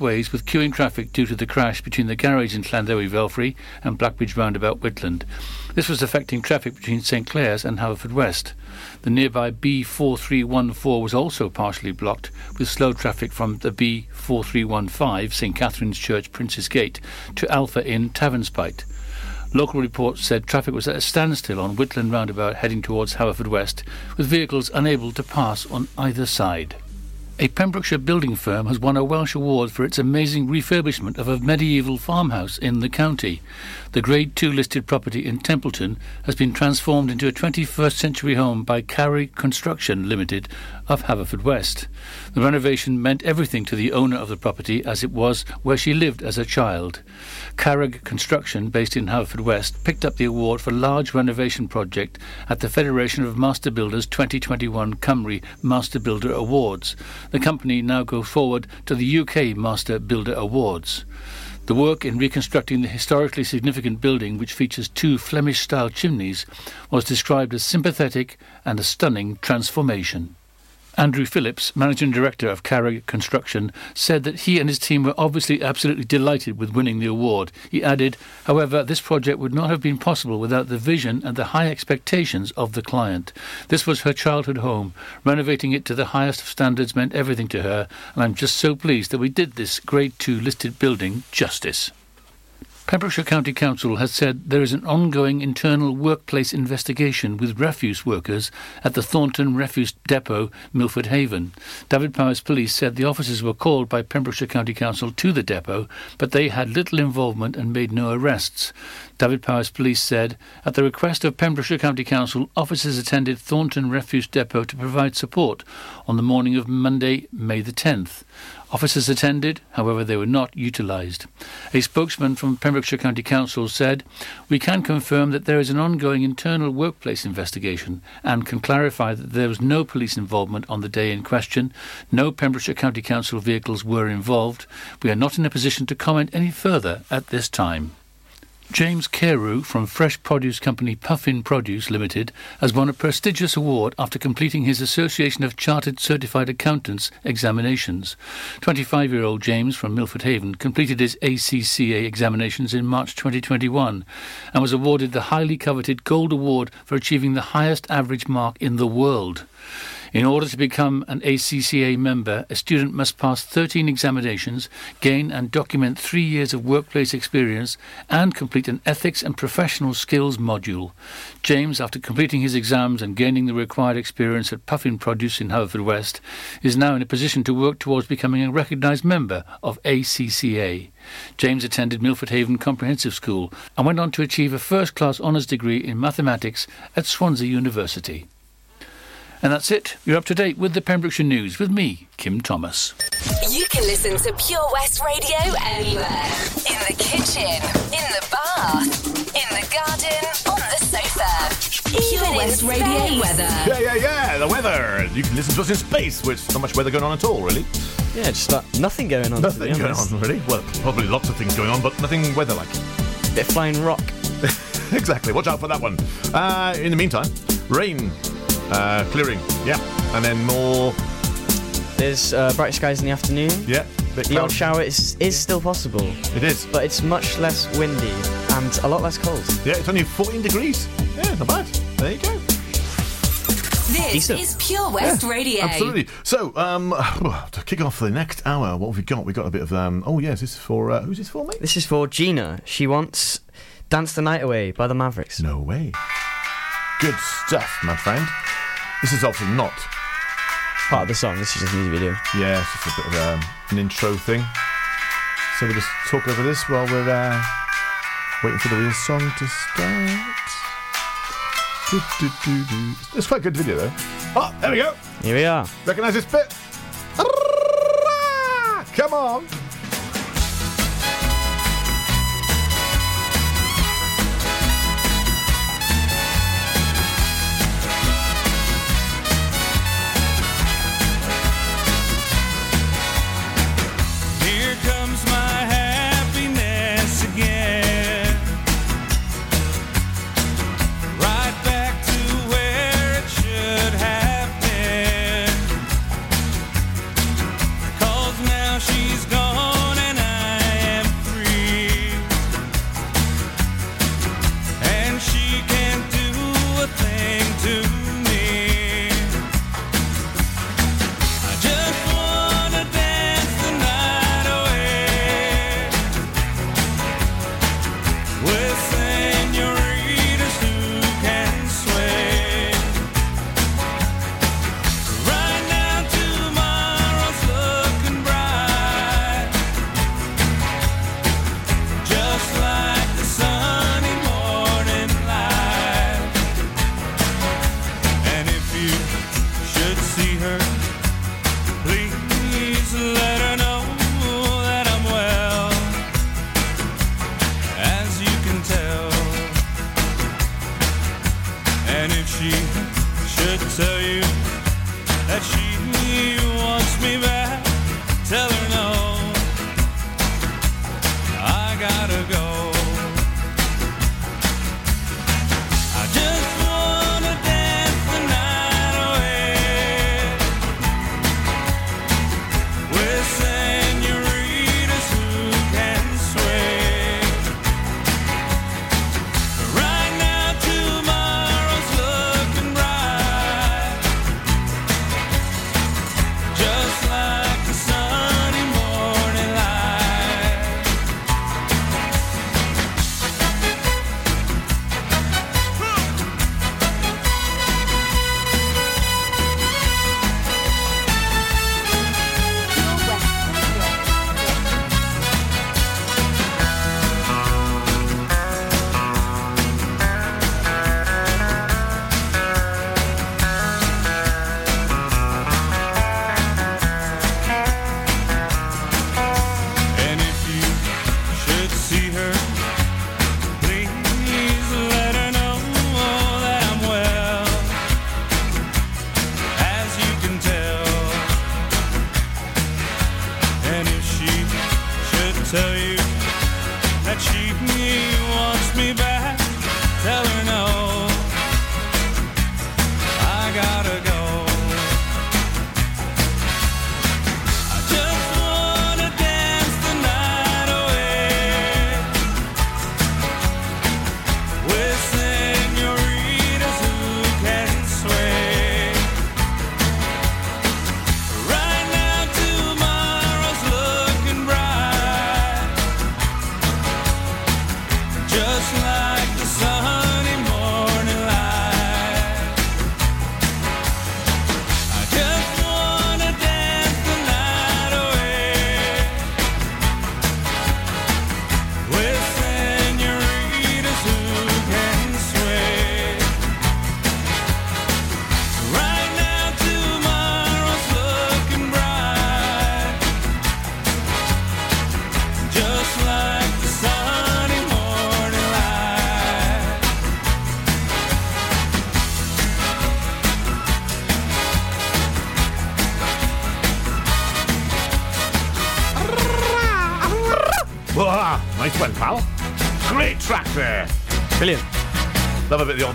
ways with queuing traffic due to the crash between the garage in Llanddewi Velfrey and Blackbridge roundabout Whitland. This was affecting traffic between St Clears and Haverfordwest. The nearby B4314 was also partially blocked with slow traffic from the B4315 St Catherine's Church Prince's Gate to Alpha Inn Tavernspite. Local reports said traffic was at a standstill on Whitland roundabout heading towards Haverfordwest, with vehicles unable to pass on either side. A Pembrokeshire building firm has won a Welsh award for its amazing refurbishment of a medieval farmhouse in the county. The Grade 2 listed property in Templeton has been transformed into a 21st century home by Carrig Construction Limited of Haverfordwest. The renovation meant everything to the owner of the property as it was where she lived as a child. Carrig Construction, based in Haverfordwest, picked up the award for large renovation project at the Federation of Master Builders 2021 Cymru Master Builder Awards. The company now goes forward to the UK Master Builder Awards. The work in reconstructing the historically significant building, which features two Flemish style chimneys, was described as sympathetic and a stunning transformation. Andrew Phillips, Managing Director of Carrig Construction, said that he and his team were obviously absolutely delighted with winning the award. He added, however, this project would not have been possible without the vision and the high expectations of the client. This was her childhood home. Renovating it to the highest of standards meant everything to her, and I'm just so pleased that we did this Grade 2 listed building justice. Pembrokeshire County Council has said there is an ongoing internal workplace investigation with refuse workers at the Thornton Refuse Depot, Milford Haven. Dyfed-Powys Police said the officers were called by Pembrokeshire County Council to the depot, but they had little involvement and made no arrests. Dyfed-Powys Police said, at the request of Pembrokeshire County Council, officers attended Thornton Refuse Depot to provide support on the morning of Monday, May the 10th. Officers attended, however, they were not utilised. A spokesman from Pembrokeshire County Council said, We can confirm that there is an ongoing internal workplace investigation and can clarify that there was no police involvement on the day in question. No Pembrokeshire County Council vehicles were involved. We are not in a position to comment any further at this time. James Carew from fresh produce company Puffin Produce Limited has won a prestigious award after completing his Association of Chartered Certified Accountants examinations. 25 year old James from Milford Haven completed his ACCA examinations in March 2021 and was awarded the highly coveted Gold Award for achieving the highest average mark in the world. In order to become an ACCA member, a student must pass 13 examinations, gain and document three years of workplace experience, and complete an ethics and professional skills module. James, after completing his exams and gaining the required experience at Puffin Produce in Haverfordwest, is now in a position to work towards becoming a recognised member of ACCA. James attended Milford Haven Comprehensive School and went on to achieve a first class honours degree in mathematics at Swansea University. And that's it. You're up to date with the Pembrokeshire News with me, Kim Thomas. You can listen to Pure West Radio anywhere. In the kitchen, in the bath, in the garden, on the sofa. Pure West Radio weather. Yeah, yeah, yeah, the weather. You can listen to us in space, with not much weather going on at all, really. Yeah, just like nothing going on. Nothing going on, really. Well, probably lots of things going on, but nothing weather-like. Bit flying rock. exactly. Watch out for that one. Uh, in the meantime, rain uh, clearing, yeah, and then more. There's uh, bright skies in the afternoon. Yeah, But the odd shower is is still possible. It is, but it's much less windy and a lot less cold. Yeah, it's only 14 degrees. Yeah, not bad. There you go. This Decent. is Pure West yeah, Radio. Absolutely. So, um, to kick off the next hour, what have we got? We got a bit of um. Oh yes, this is for uh, who's this for, mate? This is for Gina. She wants "Dance the Night Away" by the Mavericks. No way. Good stuff, my friend. This is obviously not part of the song. This is just a music video. Yeah, it's just a bit of um, an intro thing. So we'll just talk over this while we're uh, waiting for the real song to start. Do, do, do, it's quite a good video though. Oh, there we go. Here we are. Recognise this bit? Come on.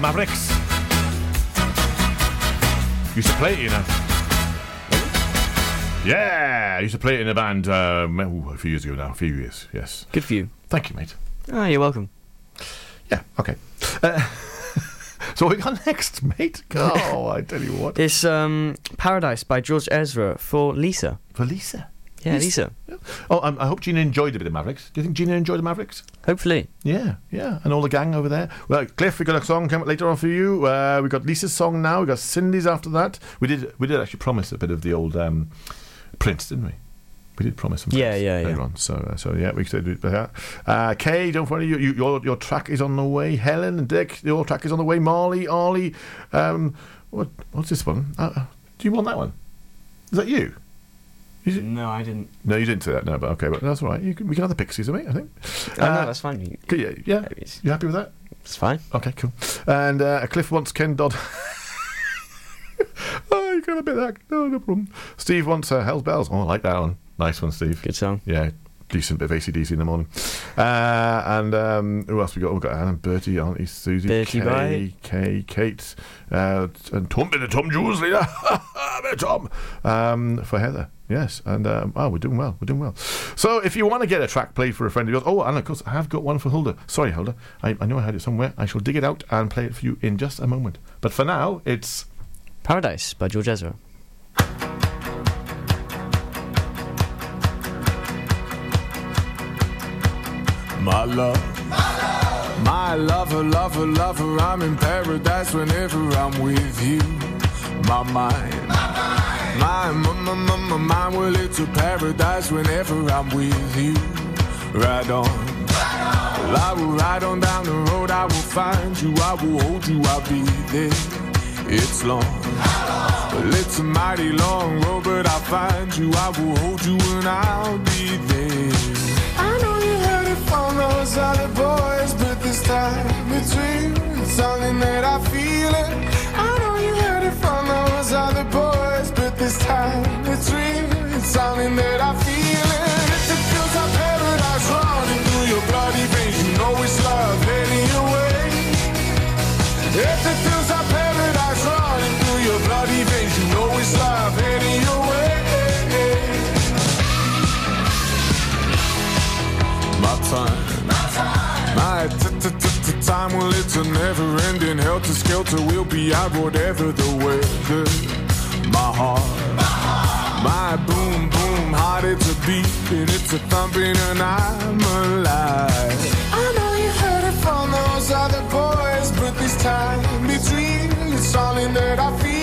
Mavericks. Used to play it, you know. Yeah, I used to play it in a band um, ooh, a few years ago now. A few years, yes. Good for you. Thank you, mate. Oh, you're welcome. Yeah, okay. Uh, so what we got next, mate? Oh, I tell you what. It's um, Paradise by George Ezra for Lisa. For Lisa. Yeah, Lisa. Oh, um, I hope Gina enjoyed a bit of Mavericks. Do you think Gina enjoyed the Mavericks? Hopefully. Yeah, yeah, and all the gang over there. Well, Cliff, we got a song coming up later on for you. Uh, we got Lisa's song now. We got Cindy's after that. We did, we did actually promise a bit of the old um, Prince, didn't we? We did promise some. Yeah, Prince yeah, later yeah. On. So, uh, so yeah, we said do that. Uh, Kay, don't worry, you, you, your your track is on the way. Helen and Dick, your track is on the way. Marley, Arlie, um, what what's this one? Uh, do you want that one? Is that you? No, I didn't. No, you didn't say that. No, but okay, but that's all right. You can, we can have the Pixies, mate. I think. Oh, Uh, no, that's fine. You- yeah, yeah. You happy with that? it's fine. Okay, cool. And uh, Cliff wants Ken Dodd. oh, you got a bit of that. No, no problem. Steve wants uh, Hell's Bells. Oh, I like that one. Nice one, Steve. Good song. Yeah, decent bit of ACDC in the morning. Uh, and um, who else we got? We've got Anne, Bertie, Auntie Susie, Bertie Kay, Bye. Kay, Kate, uh, and Tom, bit of Tom Jules leader. bit of Tom. Um, for Heather. Yes, and um, oh, we're doing well. We're doing well. So, if you want to get a track played for a friend of yours, oh, and of course, I have got one for Hulda. Sorry, Hulda, I, I know I had it somewhere. I shall dig it out and play it for you in just a moment. But for now, it's Paradise by George Ezra. My love. My lover, lover, lover, I'm in paradise whenever I'm with you. My mind. My, my, my, my, my mind, well, it's a paradise whenever I'm with you. Ride on. Well, I will ride on down the road, I will find you, I will hold you, I'll be there. It's long. Well, it's a mighty long road, but I'll find you, I will hold you, and I'll be there. I know you heard it from those other boys, but this time real. It's something that I feel it. Time it's something that I feel it. If it feels like paradise running through your bloody veins, you know it's love heading your way. If it feels like paradise running through your bloody veins, you know it's love heading your way. My time. My t- t- t- t- time, well, it's a never ending helter skelter. We'll be out whatever the weather. My heart. My boom, boom, heart, it's a beating, it's a thumping, and I'm alive. I know you heard it from those other boys, but this time real, it's something that I feel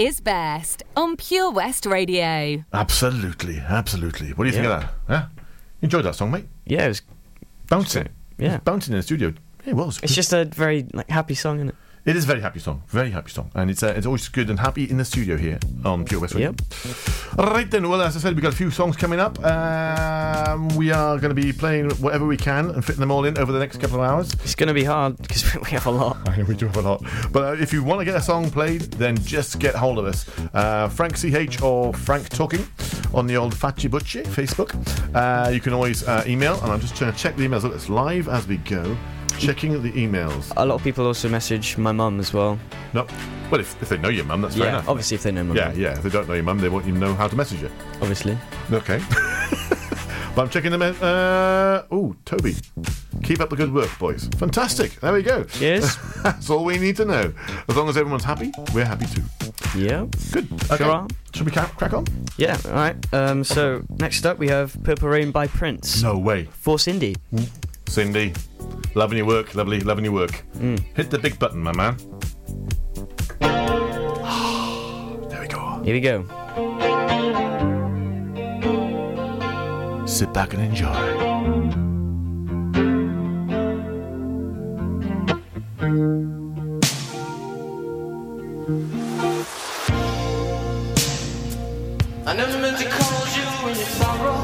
is best on Pure West Radio. Absolutely, absolutely. What do you think Yeah. of that? Yeah? Enjoyed that song, mate? Yeah, it was, Bouncing. Yeah. It was bouncing in the studio. It was. it's just a very like happy song, isn't it? It is a very happy song. Very happy song. And it's uh, it's always good and happy in the studio here on Pure West Radio. Yep. All right then. Well, as I said, we've got a few songs coming up. Um, we are going to be playing whatever we can and fitting them all in over the next couple of hours. It's going to be hard because we have a lot. I know we do have a lot. But uh, if you want to get a song played, then just get hold of us. Uh, Frank CH or Frank Talking on the old Fatchy Butchie Facebook. Uh, you can always uh, email, and I'm just trying to check the emails. Look, it's live as we go. Checking the emails. A lot of people also message my mum as well. No. Well, if, if they know your mum, that's fair yeah, enough. obviously if they know my Yeah, mum, yeah. If they don't know your mum, they won't even know how to message you. obviously. Okay. but I'm checking them out. Uh, oh, Toby. Keep up the good work, boys. Fantastic. There we go. Yes. That's all we need to know. As long as everyone's happy, we're happy too. yeah. Good. Okay. Sure are. Should we ca- crack on? Yeah. All right. Um, so next up we have Purple Rain by Prince. No way. For Cindy. Cindy, loving your work, lovely, loving your work. Mm. Hit the big button, my man. there we go. Here we go. Sit back and enjoy. I never meant to cause you when any sorrow.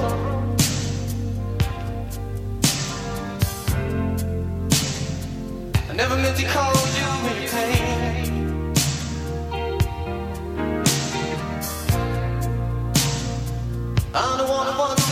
Never meant to cause you any pain. The one who wants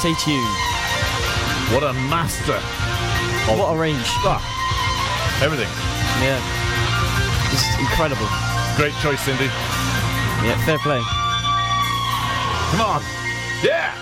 What a tune. What a master. What a range. Ah, everything. Yeah. Just incredible. Great choice, Cindy. Yeah, fair play. Come on. Yeah.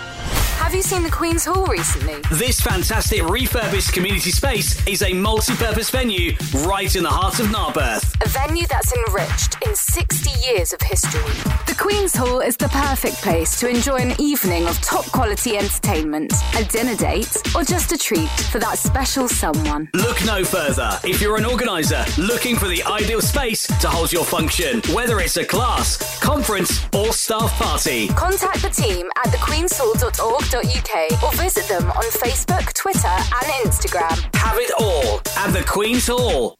Have you seen the Queen's Hall recently? This fantastic refurbished community space is a multi-purpose venue right in the heart of Narberth. A venue that's enriched in 60 years of history. Queen's Hall is the perfect place to enjoy an evening of top quality entertainment, a dinner date, or just a treat for that special someone. Look no further if you're an organiser looking for the ideal space to hold your function, whether it's a class, conference, or staff party. Contact the team at thequeenshall.org.uk or visit them on Facebook, Twitter, and Instagram. Have it all at the Queen's Hall.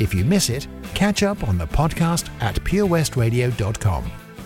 If you miss it, catch up on the podcast at purewestradio.com.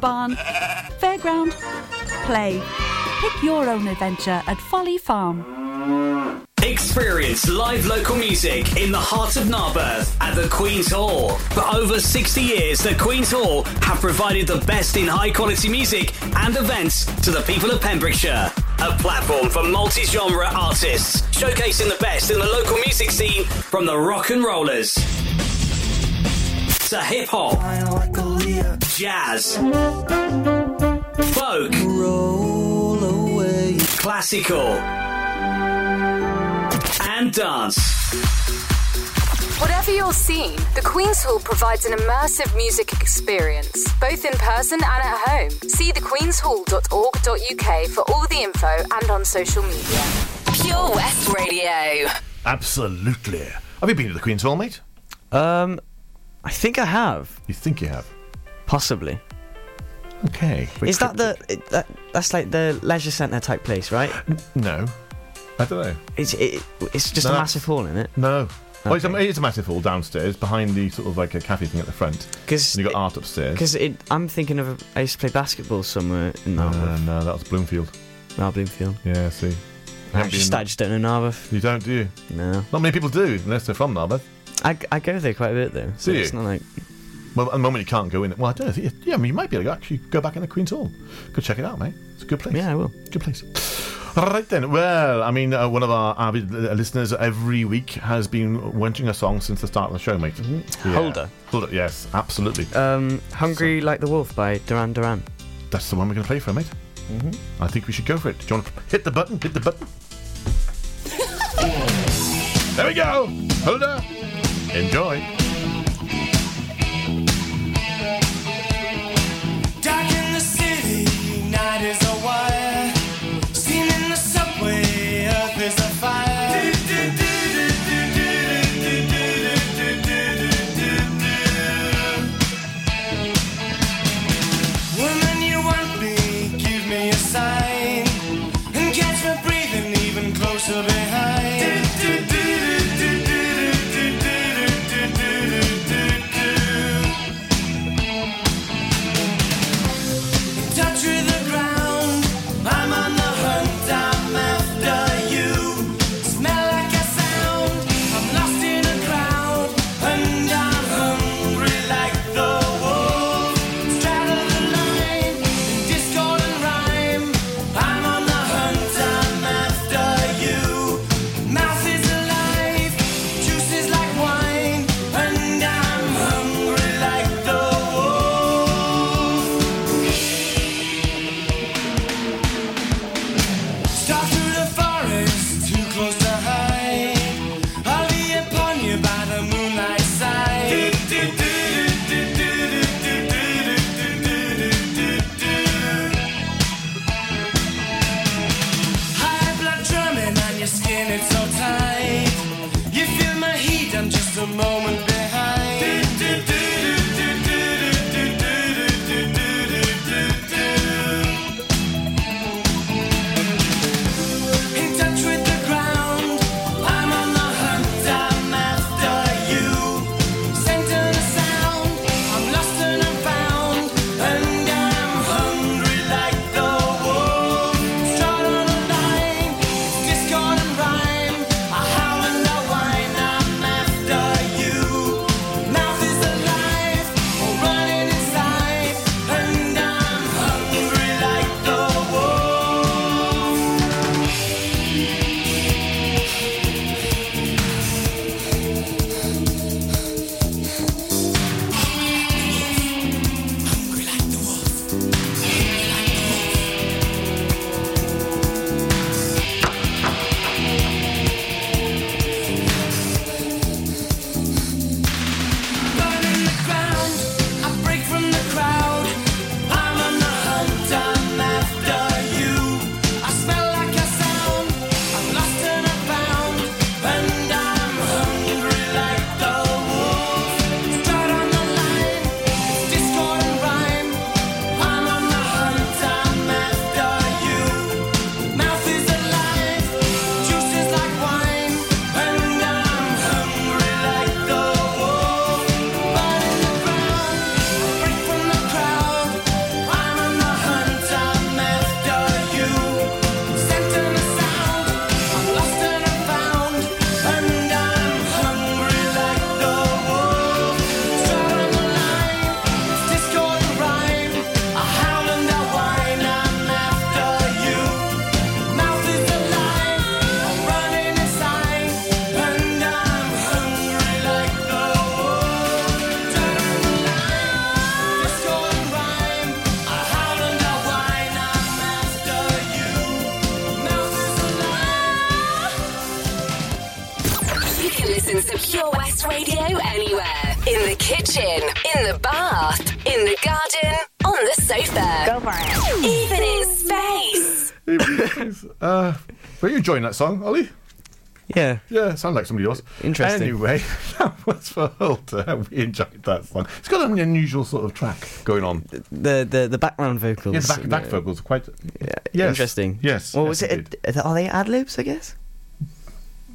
barn, fairground, play. Pick your own adventure at Folly Farm. Experience live local music in the heart of Narberth at the Queen's Hall. For over 60 years, the Queen's Hall have provided the best in high quality music and events to the people of Pembrokeshire. A platform for multi genre artists, showcasing the best in the local music scene from the rock and rollers to hip hop, jazz, folk, classical, and dance. Whatever your scene, the Queen's Hall provides an immersive music experience, both in person and at home. See thequeenshall.org.uk for all the info and on social media. Pure West Radio. Absolutely. Have you been to the Queen's Hall, mate? Um, I think I have. You think you have? Possibly. Okay. Is that the it- that, that's like the leisure centre type place, right? No, I don't know. It's it, it's just No, a massive hall isn't it. No. Well, it's, a, it's a massive hall downstairs behind the sort of like a cafe thing at the front. Because you got art upstairs. Because I'm thinking of I used to play basketball somewhere in uh, no, Narberth. no, that was Bloomfield. No, Bloomfield. Yeah, see. I just, been- I just don't know Narberth. You don't, do you? No. Not many people do, unless they're from Narberth. I, I go there quite a bit though. So Do you? It's not like Well, at the moment you can't go in. Well, I don't know. Yeah, I mean, you might be able to actually go back in the Queen's Hall. Go check it out, mate. It's a good place. Yeah, I will. Good place. All right then. Well, I mean, uh, one of our avid listeners every week has been wanting a song since the start of the show, mate. Yeah. Holder. Holder. Yes, absolutely. um, "Hungry Like the Wolf" by Duran Duran. That's the one we're going to play for, mate. Mhm. I think we should go for it. Do you want to hit the button? Hit the button. there we go. Holder. Enjoy. Night is a wire. Enjoying that song, Ollie? Yeah. Yeah, sounds like somebody else. Interesting. Anyway, that was for Hulter. We enjoyed that song. It's got an unusual sort of track going on. The the, the background vocals. Yeah, the back, back vocals are quite. Yeah, Yes. Interesting. Yes. Well, yes, was it? A, are they ad libs? I guess.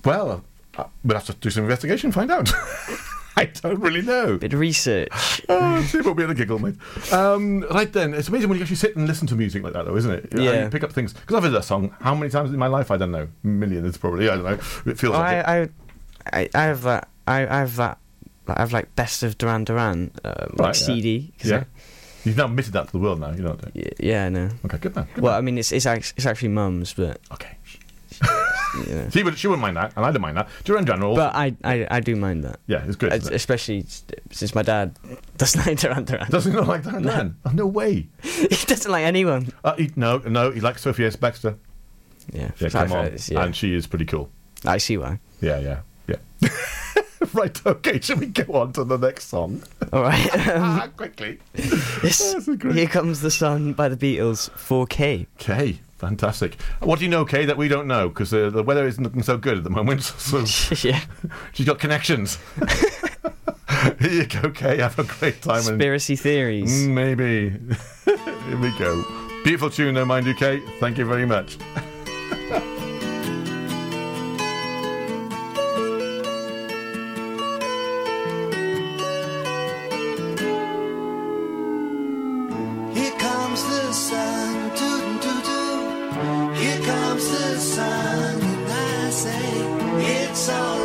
Well, uh, we'll have to do some investigation, find out. I don't really know. Bit of research. Oh, see, we'll be able to giggle, mate. Um, right then, it's amazing when you actually sit and listen to music like that, though, isn't it? You know, Yeah. You pick up things. Because I've heard that song how many times in my life? I don't know. Millions, probably. I don't know. It feels like it. I, I, I, I have that. I, I have that. I have like best of Duran Duran um, like Right, yeah. CD. 'cause Yeah. I- You've now admitted that to the world now, you know. Don't you? y- yeah, no. Okay, good man. Good Well, man. I mean, it's it's actually, it's actually mum's, but Okay. yeah. She, would, she wouldn't mind that, and I don't mind that. Duran General. But I, I, I do mind that. yeah, it's good. It? Especially since my dad doesn't like Duran Duran. Doesn't he not like that? No. Oh, no way. he doesn't like anyone. Uh, he, no, no, he likes Sophie Ellis-Bextor. Yeah, Yeah, come on. yeah. And she is pretty cool. I see why. Yeah, yeah, yeah. right, okay, should we go on to the next song? All right. Um, Ah, quickly. this, That's great- here comes the sun by the Beatles. 4K. Kay, fantastic. What do you know, Kay, that we don't know? Because uh, the weather isn't looking so good at the moment. So yeah. she's got connections. Here you go, Kay. Have a great time. and- Conspiracy theories. Mm, maybe. Here we go. Beautiful tune, though, mind you, Kay. Thank you very much. It's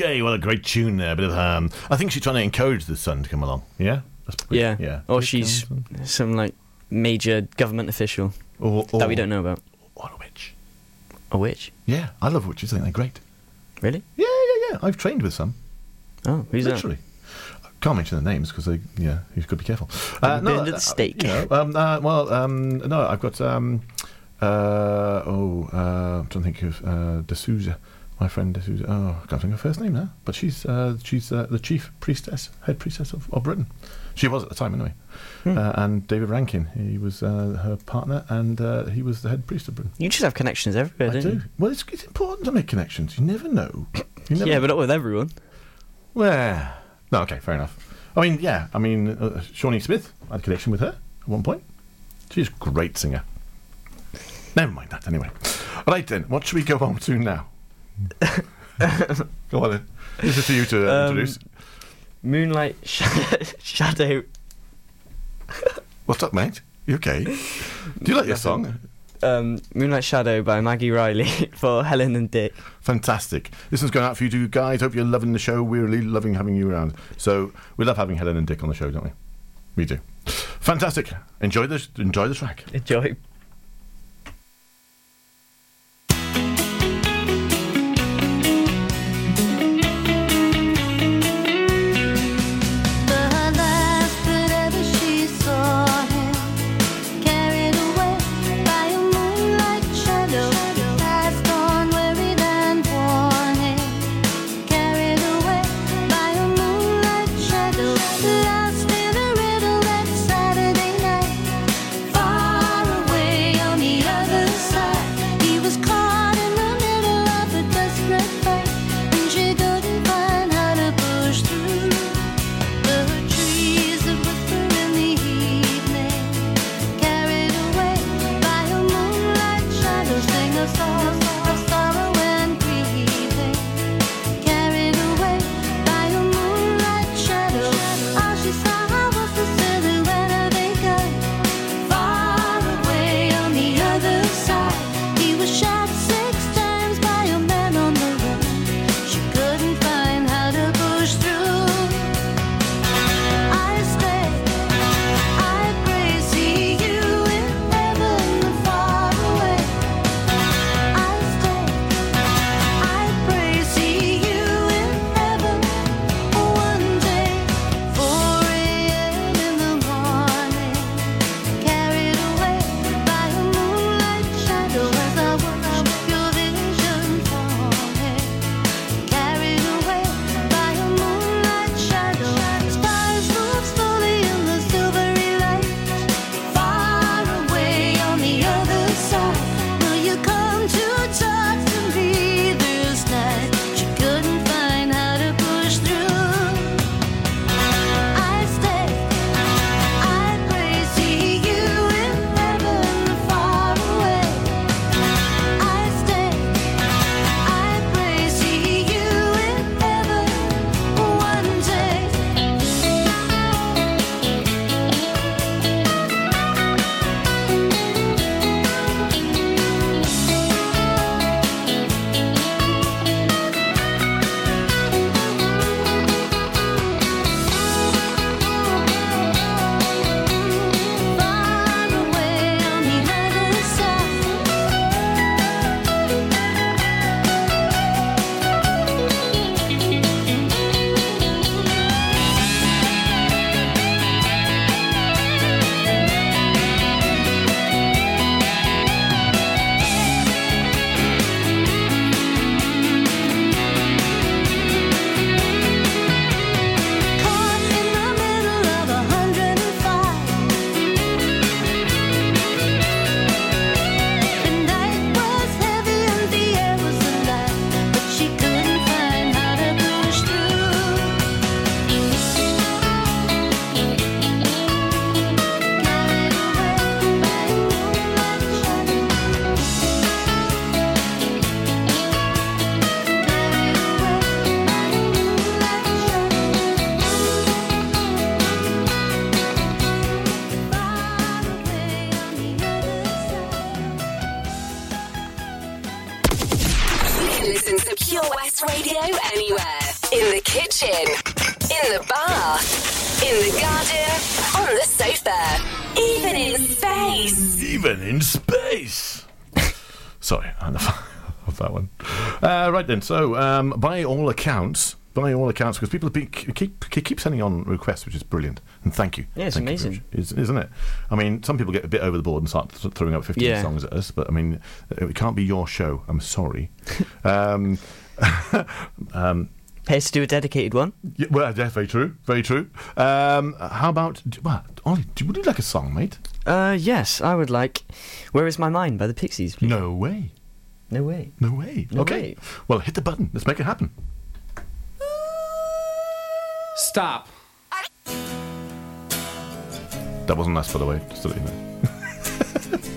Okay, well, a great tune there. Bit of um, I think she's trying to encourage the sun to come along. Yeah, Yeah. yeah. Or she's some like major government official or, or, that we don't know about. Or a witch. A witch? Yeah, I love witches. I think they're great. Really? Yeah, yeah, yeah. I've trained with some. Oh, who's that? Literally. Can't mention the names because they, yeah, you've got to be careful. Uh, you the steak? You know, um, uh, well, um, no, I've got. Um, uh, oh, uh, I'm trying to think of uh, D'Souza, my friend D'Souza. Oh, I can't think of her first name now, but she's uh, she's uh, the chief priestess, head priestess of, of Britain. She was at the time, anyway. Hmm. Uh, and David Rankine, he was uh, her partner, and uh, he was the head priest of Britain. You just have connections everywhere, I don't do. you? Well, it's, it's important to make connections. You never know. You never Yeah, but not with everyone. well, no, okay, fair enough. I mean, yeah, I mean, uh, Shawnee Smith, I had a connection with her at one point. She's a great singer. Never mind that, anyway. Right then, what should we go on to now? go on then. This is for you to uh, Um, introduce. Moonlight sh- Shadow. What's up, mate? You okay? Do you like your song? Um, Moonlight Shadow by Maggie Reilly for Helen and Dick. Fantastic. This one's going out for you two guys. Hope you're loving the show. We're really loving having you around. So we love having Helen and Dick on the show, don't we? We do. Fantastic. Enjoy this. Enjoy the track. Enjoy. Pure Radio anywhere. In the kitchen, in the bath, in the garden, on the sofa, even in space. Even in space. Sorry, I love, love that one. Uh, right then, so um, by all accounts, by all accounts, because people have been, keep keep sending on requests, which is brilliant, and thank you. Yeah, it's Thank amazing. very much. Is- isn't it? I mean, some people get a bit over the board and start throwing up 15 Yeah. songs at us, but I mean, it can't be your show. I'm sorry. um, um, Pays to do a dedicated one. yeah, well, yeah, very true, very true. Um, how about, well, Ollie, do- would you like a song, mate? Uh, yes, I would like Where Is My Mind by the Pixies. please. No way. No way. No way. No okay. way. Well, hit the button. Let's make it happen. Stop. That wasn't us, by the way, just to let you know.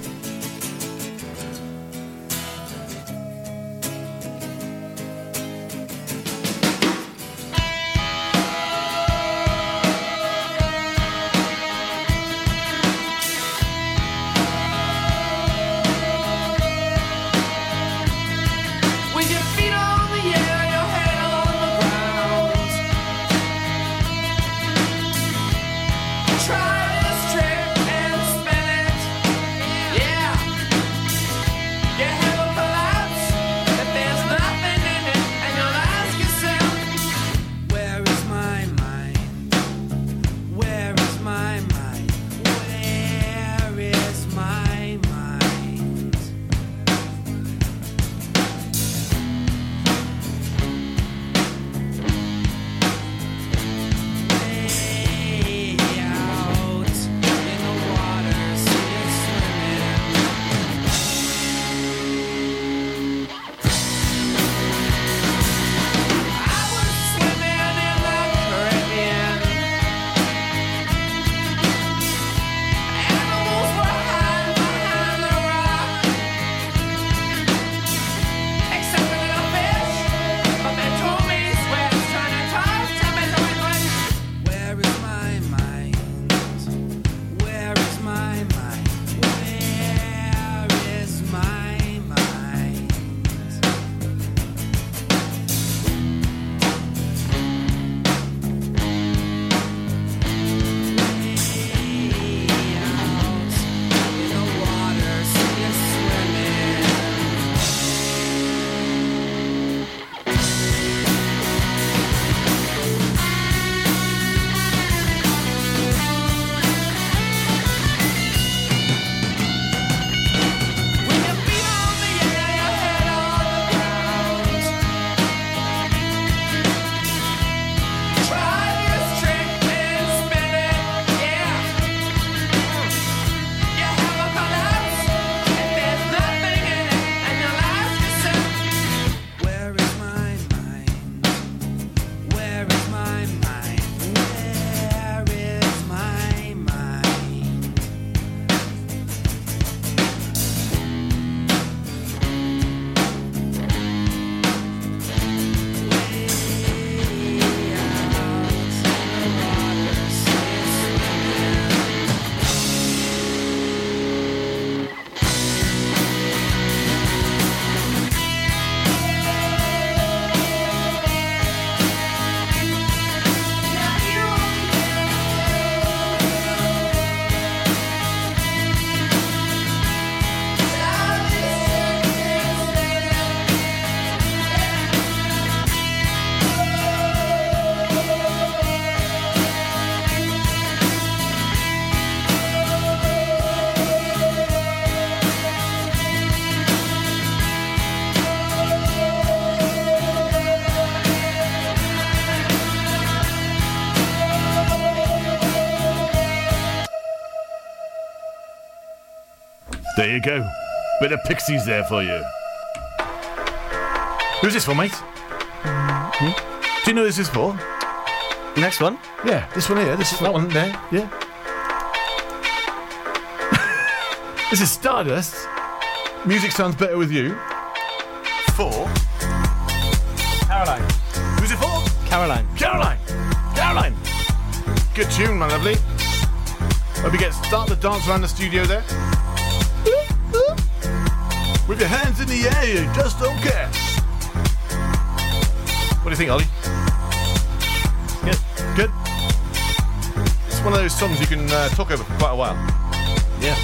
There you go. Bit of Pixies there for you. Who's this for, mate? Hmm? Do you know who this is for? Next one. Yeah, this one here. This is that one there. Yeah. this is Stardust. Music sounds better with you. For Caroline. who's it for? Caroline. Caroline. Caroline. Good tune, my lovely. Hope you get start the dance around the studio there. With your hands in the air, you just don't care. What do you think, Ollie? Good. Good. It's one of those songs you can uh, talk over for quite a while. Yeah.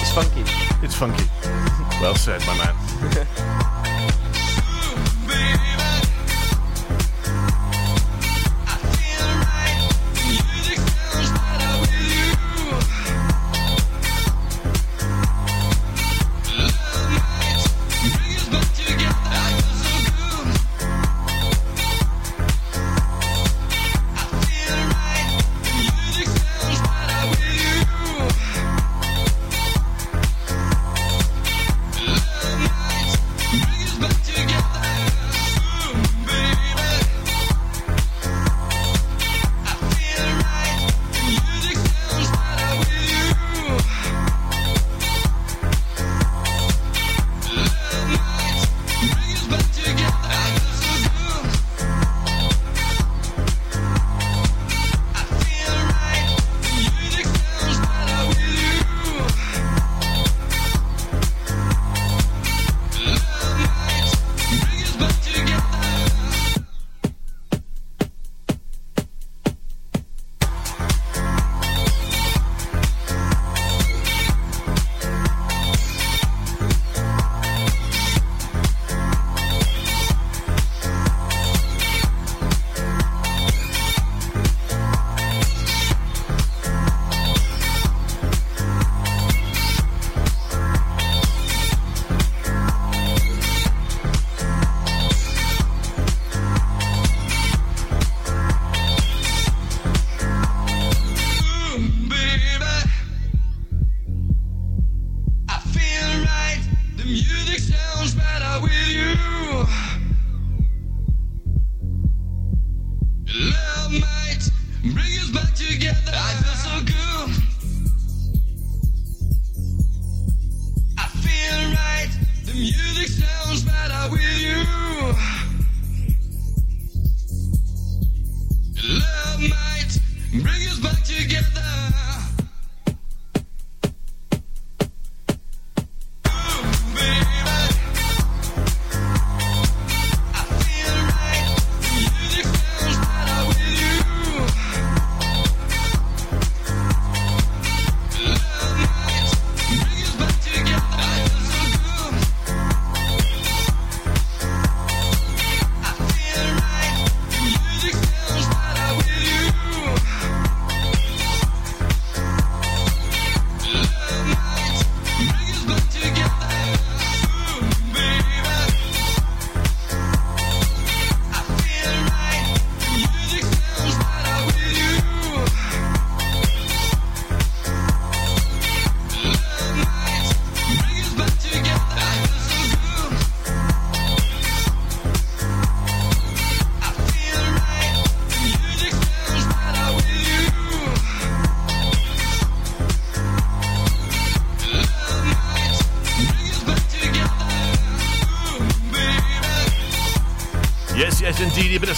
It's funky. It's funky. Well said, my man.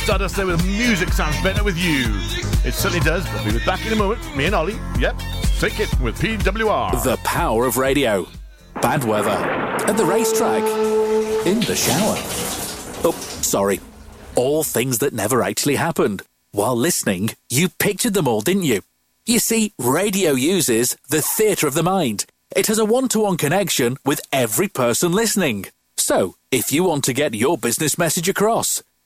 Stardust there with music sounds better with you. It certainly does. We'll be back in a moment. Me and Ollie. Yep. Take it with PWR. The power of radio. Bad weather. At the racetrack. In the shower. Oh, sorry. All things that never actually happened. While listening, you pictured them all, didn't you? You see, radio uses the theatre of the mind. It has a one to one connection with every person listening. So, if you want to get your business message across,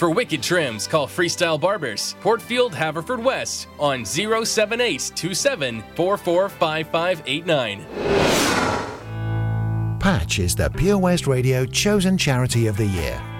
For wicked trims, call Freestyle Barbers, Portfield, Haverfordwest on 078 27 Patch is the Pure West Radio chosen charity of the year.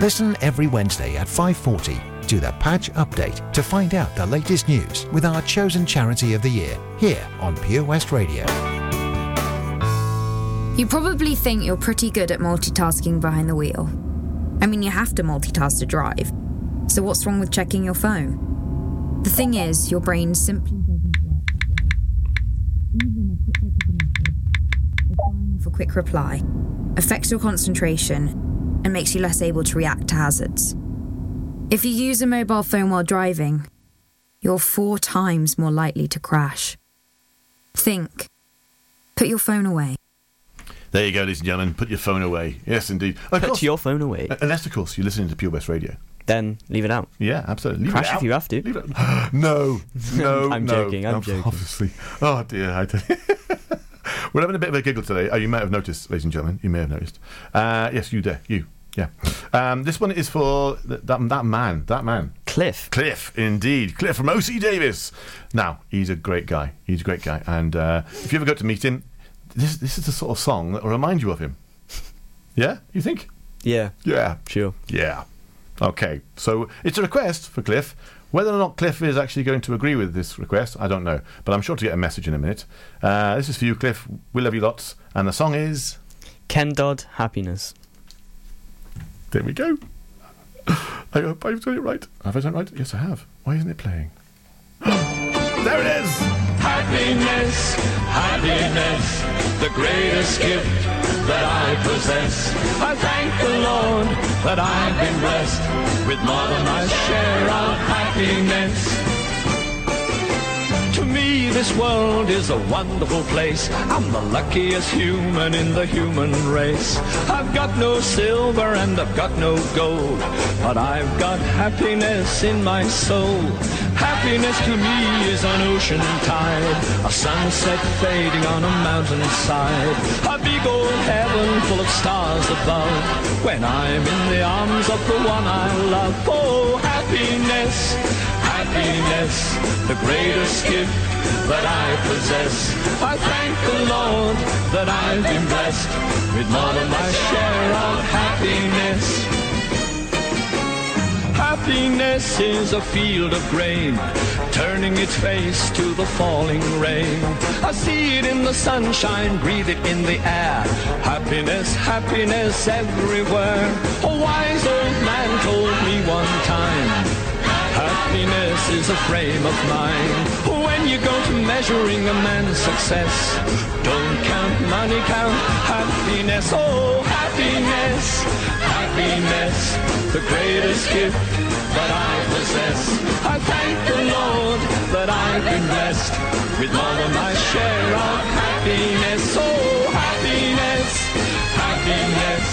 Listen every Wednesday at 5:40 to the Patch Update to find out the latest news with our chosen charity of the year here on Pure West Radio. You probably think you're pretty good at multitasking behind the wheel. I mean, you have to multitask to drive. So what's wrong with checking your phone? The thing is, your brain simply for quick reply affects your concentration and makes you less able to react to hazards. If you use a mobile phone while driving, you're four times more likely to crash. Think. Put your phone away. There you go, ladies and gentlemen. Put your phone away. Yes, indeed. Of Put course- your phone away. Uh, unless, of course, you're listening to Pure West Radio. Then leave it out. Yeah, absolutely. Leave Crash it if out. you have to. Leave it no, no, I'm no. joking, I'm No, joking. Obviously. Oh dear. I tell you. We're having a bit of a giggle today. Oh, you might have noticed, ladies and gentlemen. You may have noticed. Uh, yes, you there. You. Yeah. Um, this one is for th- that, that man. That man. Cliff. Cliff, indeed. Cliff from OC Davis. Now, he's a great guy. He's a great guy. And uh, if you ever got to meet him, this, this is the sort of song that will remind you of him. Yeah? You think? Yeah. Yeah. Sure. Yeah. Okay. So it's a request for Cliff. Whether or not Cliff is actually going to agree with this request, I don't know. But I'm sure to get a message in a minute. Uh, this is for you, Cliff. We love you lots. And the song is. Ken Dodd, Happiness. There we go. I hope I've done it right. Have I done it right? Yes, I have. Why isn't it playing? there it is! Happiness, happiness, the greatest gift that I possess. I thank the Lord that I've been blessed with more than my share of happiness. Me, this world is a wonderful place. I'm the luckiest human in the human race. I've got no silver and I've got no gold, but I've got happiness in my soul. Happiness to me is an ocean tide, a sunset fading on a mountainside, a big old heaven full of stars above. When I'm in the arms of the one I love, oh happiness, happiness, the greatest gift that I possess. I thank the Lord that I've been blessed with more than my share of happiness. Happiness is a field of grain, turning its face to the falling rain. I see it in the sunshine, breathe it in the air. Happiness, happiness everywhere. A wise old man told me one time. Happiness is a frame of mind. When you go to measuring a man's success, don't count money, count happiness. Oh, happiness, happiness, the greatest gift that I possess. I thank the Lord that I've been blessed with more than my share of happiness. Oh, happiness, happiness,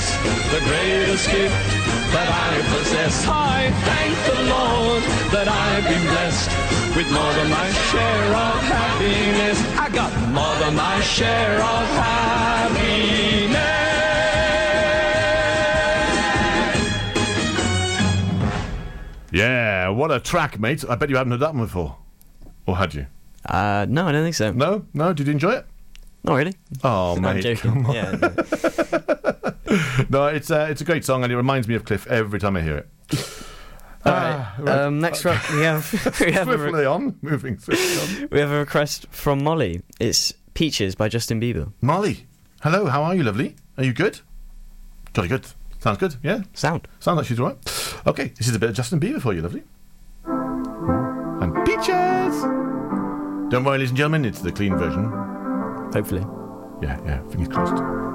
the greatest gift that I possess. I thank the Lord that I've been blessed with more than my share of happiness. I got more than my share of happiness. Yeah, what a track, mate. I bet you haven't heard that one before. Or had you? Uh, no, I don't think so. No? No? Did you enjoy it? Not really. Oh, I'm mate. joking. come on. Yeah, no. it's, uh, it's a great song and it reminds me of Cliff every time I hear it. All right. Um, next up, we have we have a, Swiftly on, moving swiftly on. we have a request from Molly. It's "Peaches" by Justin Bieber. Molly, hello, how are you, lovely? Are you good? Jolly good. Sounds good, yeah? Sound. Sounds like she's all right. Okay, this is a bit of Justin Bieber for you, lovely. And peaches! Don't worry, ladies and gentlemen, it's the clean version. Hopefully. Yeah, yeah, fingers crossed.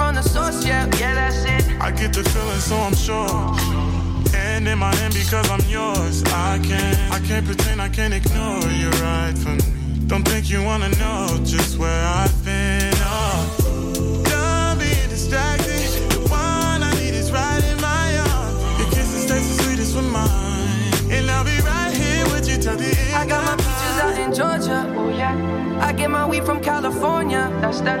from the source. Yeah. Yeah, that's it. I get the feeling, so I'm sure. And in my hand because I'm yours. I can't, I can't pretend, I can't ignore you right from me. Don't think you wanna know just where I've been. Oh, done being distracted. The one I need is right in my arms. Your kisses taste the sweetest with mine, and I'll be right here with you till the end. I got my peaches out in Georgia. Oh yeah. I get my weed from California. That's that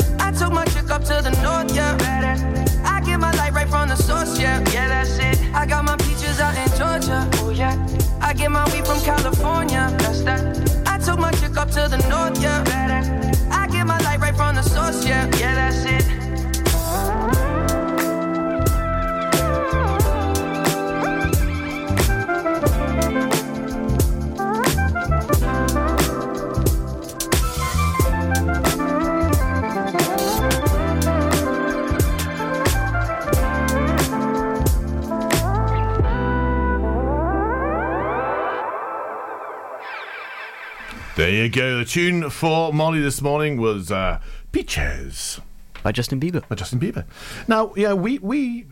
Get my weed from California. That's that. I took my chick up to the north, yeah. I you go. The tune for Molly this morning was uh, Peaches by Justin Bieber. By Justin Bieber. Now, yeah, we we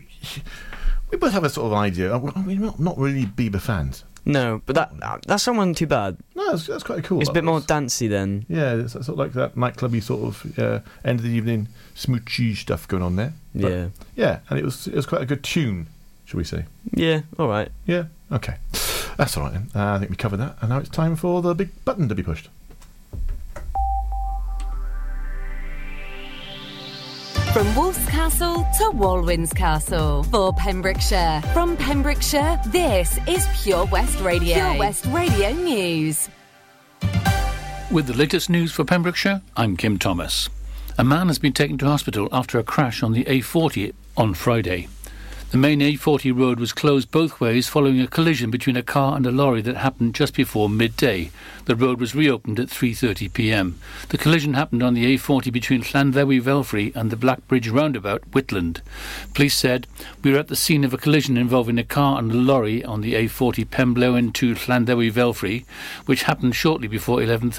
we both have a sort of idea. We're not, not really Bieber fans. No, but that uh, that too bad. No, that's, that's quite cool. It's a bit more dancey then. Yeah, it's sort of like that nightclubby sort of uh, end of the evening smoochy stuff going on there. But, Yeah. yeah, and it was it was quite a good tune, shall we say? Yeah, all right. Yeah, okay, that's all right. Then. Uh, I think we covered that, and now it's time for the big button to be pushed. From Wolf's Castle to Walwyn's Castle for Pembrokeshire. From Pembrokeshire, this is Pure West Radio. Pure West Radio News. With the latest news for Pembrokeshire, I'm Kim Thomas. A man has been taken to hospital after a crash on the A40 on Friday. The main A40 road was closed both ways following a collision between a car and a lorry that happened just before midday. The road was reopened at 3:30 p.m. The collision happened on the A40 between Llanddewi Velfrey and the Black Bridge roundabout, Whitland. Police said, "We were at the scene of a collision involving a car and a lorry on the A40 Penblewin to Llanddewi Velfrey, which happened shortly before 11:30